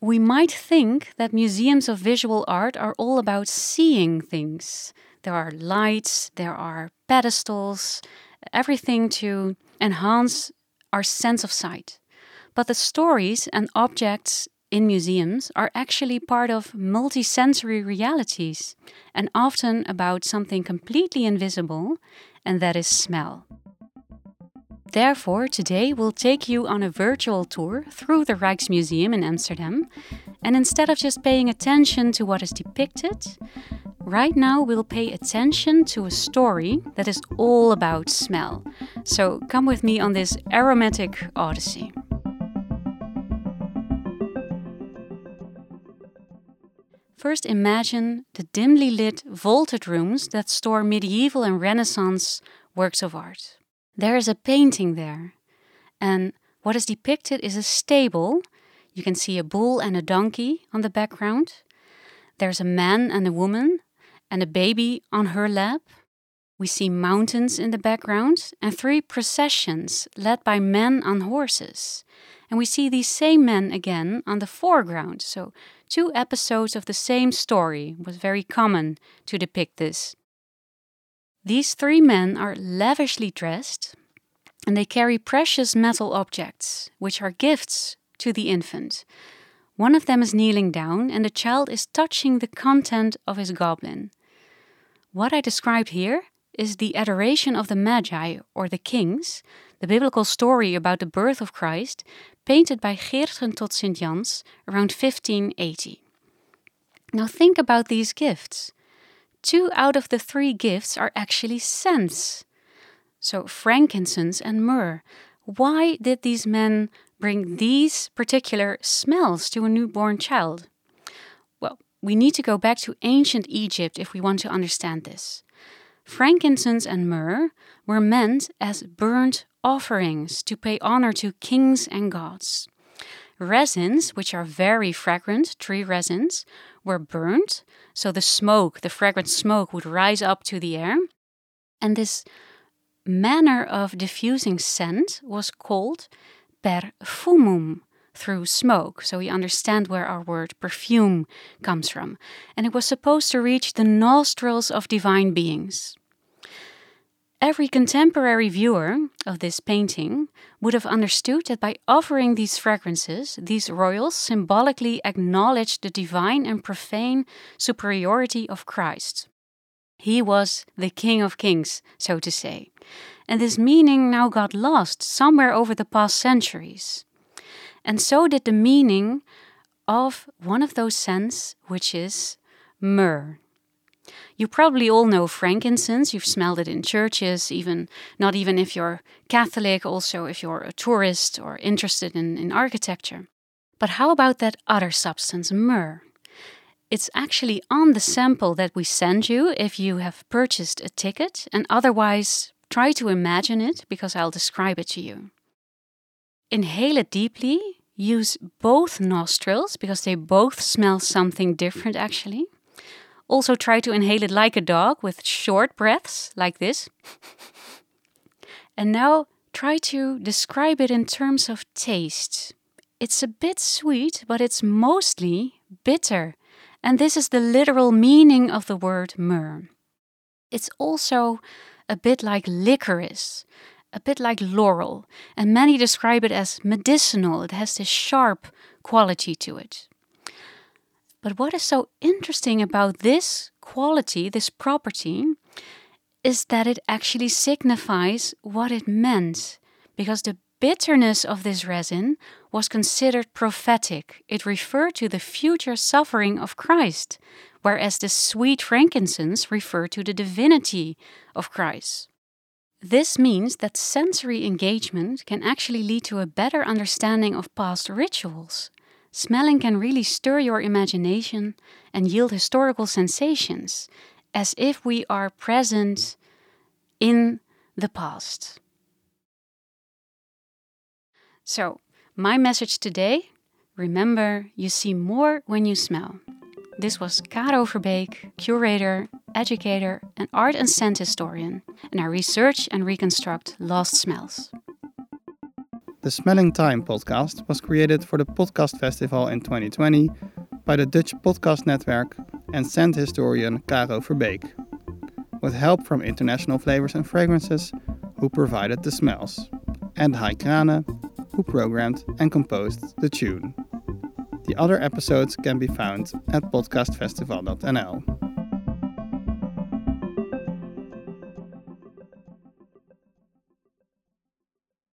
we might think that museums of visual art are all about seeing things. There are lights, there are pedestals, everything to enhance our sense of sight. But the stories and objects in museums are actually part of multisensory realities and often about something completely invisible, and that is smell. Therefore, today we'll take you on a virtual tour through the Rijksmuseum in Amsterdam. And instead of just paying attention to what is depicted, right now we'll pay attention to a story that is all about smell. So come with me on this aromatic odyssey. First, imagine the dimly lit, vaulted rooms that store medieval and Renaissance works of art. There is a painting there, and what is depicted is a stable. You can see a bull and a donkey on the background. There's a man and a woman, and a baby on her lap. We see mountains in the background and three processions led by men on horses. And we see these same men again on the foreground. So, two episodes of the same story was very common to depict this. These three men are lavishly dressed and they carry precious metal objects, which are gifts to the infant. One of them is kneeling down, and the child is touching the content of his goblin. What I described here is the adoration of the Magi, or the kings, the biblical story about the birth of Christ, painted by Geertgen tot Sint Jans around 1580. Now think about these gifts. Two out of the three gifts are actually scents. So, frankincense and myrrh. Why did these men bring these particular smells to a newborn child? Well, we need to go back to ancient Egypt if we want to understand this. Frankincense and myrrh were meant as burnt offerings to pay honor to kings and gods. Resins, which are very fragrant, tree resins, were burnt, so the smoke, the fragrant smoke, would rise up to the air. And this manner of diffusing scent was called perfumum, through smoke, so we understand where our word perfume comes from. And it was supposed to reach the nostrils of divine beings. Every contemporary viewer of this painting would have understood that by offering these fragrances, these royals symbolically acknowledged the divine and profane superiority of Christ. He was the King of Kings, so to say. And this meaning now got lost somewhere over the past centuries. And so did the meaning of one of those scents, which is myrrh. You probably all know frankincense. You've smelled it in churches, even not even if you're Catholic, also if you're a tourist or interested in, in architecture. But how about that other substance, myrrh? It's actually on the sample that we send you if you have purchased a ticket, and otherwise, try to imagine it because I'll describe it to you. Inhale it deeply, use both nostrils because they both smell something different actually. Also, try to inhale it like a dog with short breaths, like this. and now try to describe it in terms of taste. It's a bit sweet, but it's mostly bitter. And this is the literal meaning of the word myrrh. It's also a bit like licorice, a bit like laurel, and many describe it as medicinal. It has this sharp quality to it. But what is so interesting about this quality, this property, is that it actually signifies what it meant. Because the bitterness of this resin was considered prophetic. It referred to the future suffering of Christ, whereas the sweet frankincense referred to the divinity of Christ. This means that sensory engagement can actually lead to a better understanding of past rituals Smelling can really stir your imagination and yield historical sensations, as if we are present in the past. So, my message today remember, you see more when you smell. This was Caro Verbeek, curator, educator, and art and scent historian, and I research and reconstruct lost smells. The Smelling Time podcast was created for the Podcast Festival in 2020 by the Dutch Podcast Network and scent historian Caro Verbeek, with help from International Flavors and Fragrances, who provided the smells, and Hai Krane, who programmed and composed the tune. The other episodes can be found at podcastfestival.nl.